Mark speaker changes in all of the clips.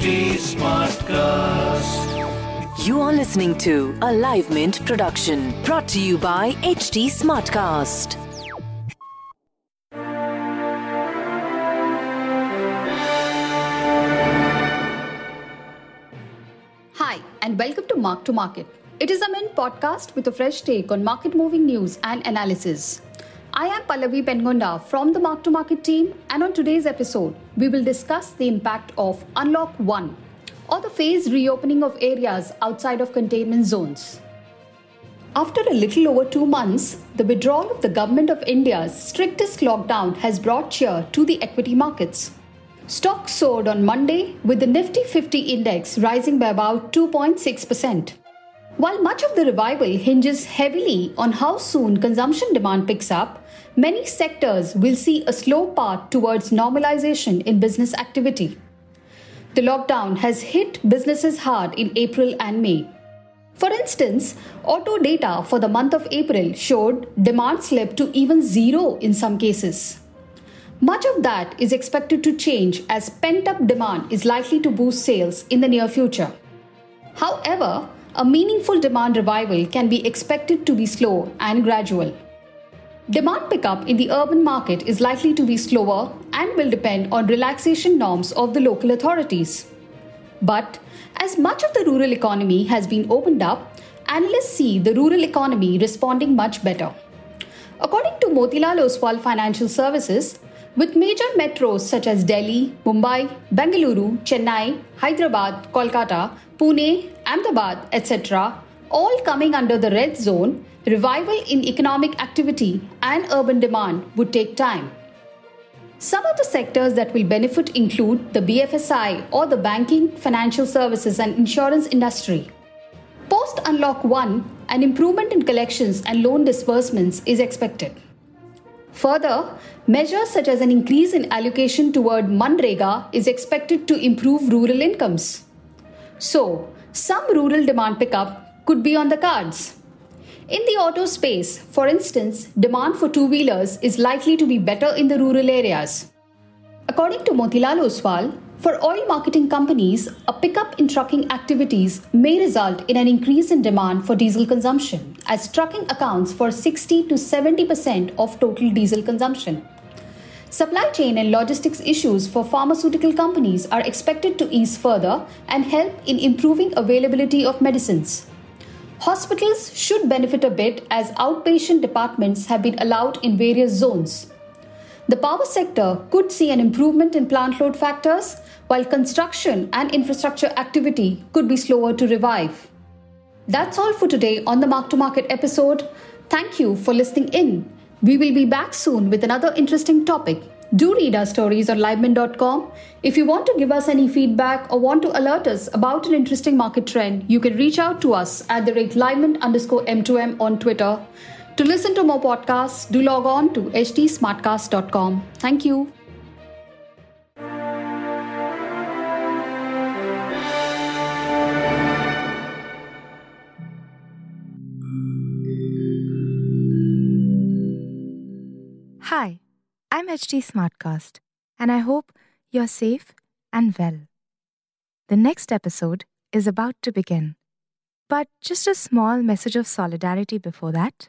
Speaker 1: HT Smartcast.
Speaker 2: You are listening to a Live Mint production brought to you by HT Smartcast.
Speaker 3: Hi, and welcome to Mark to Market. It is a Mint podcast with a fresh take on market moving news and analysis. I am Pallavi Pengonda from the Mark to Market team, and on today's episode, we will discuss the impact of Unlock 1 or the phased reopening of areas outside of containment zones. After a little over two months, the withdrawal of the Government of India's strictest lockdown has brought cheer to the equity markets. Stocks soared on Monday with the Nifty 50 index rising by about 2.6%. While much of the revival hinges heavily on how soon consumption demand picks up, many sectors will see a slow path towards normalization in business activity. The lockdown has hit businesses hard in April and May. For instance, auto data for the month of April showed demand slip to even zero in some cases. Much of that is expected to change as pent up demand is likely to boost sales in the near future. However, a meaningful demand revival can be expected to be slow and gradual. Demand pickup in the urban market is likely to be slower and will depend on relaxation norms of the local authorities. But as much of the rural economy has been opened up, analysts see the rural economy responding much better. According to Motilal Oswal Financial Services, with major metros such as Delhi, Mumbai, Bengaluru, Chennai, Hyderabad, Kolkata, Pune, Ahmedabad, etc., all coming under the red zone, revival in economic activity and urban demand would take time. Some of the sectors that will benefit include the BFSI or the banking, financial services, and insurance industry. Post Unlock 1, an improvement in collections and loan disbursements is expected. Further, measures such as an increase in allocation toward Manrega is expected to improve rural incomes. So, some rural demand pickup could be on the cards. In the auto space, for instance, demand for two wheelers is likely to be better in the rural areas. According to Motilal Oswal, for oil marketing companies, a pickup in trucking activities may result in an increase in demand for diesel consumption, as trucking accounts for 60 to 70% of total diesel consumption. Supply chain and logistics issues for pharmaceutical companies are expected to ease further and help in improving availability of medicines. Hospitals should benefit a bit as outpatient departments have been allowed in various zones. The power sector could see an improvement in plant load factors, while construction and infrastructure activity could be slower to revive. That's all for today on the Mark to Market episode. Thank you for listening in. We will be back soon with another interesting topic. Do read our stories on livemint.com. If you want to give us any feedback or want to alert us about an interesting market trend, you can reach out to us at the rate livemint underscore M2M on Twitter. To listen to more podcasts, do log on to htsmartcast.com. Thank you.
Speaker 4: Hi, I'm HT Smartcast, and I hope you're safe and well. The next episode is about to begin. But just a small message of solidarity before that.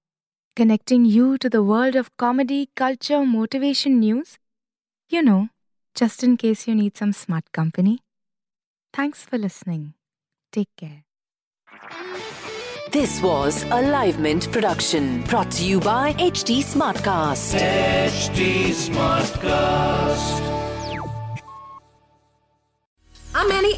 Speaker 4: connecting you to the world of comedy, culture, motivation news. You know, just in case you need some smart company. Thanks for listening. Take care.
Speaker 2: This was a Live Mint production brought to you by HT Smartcast.
Speaker 1: HT Smartcast.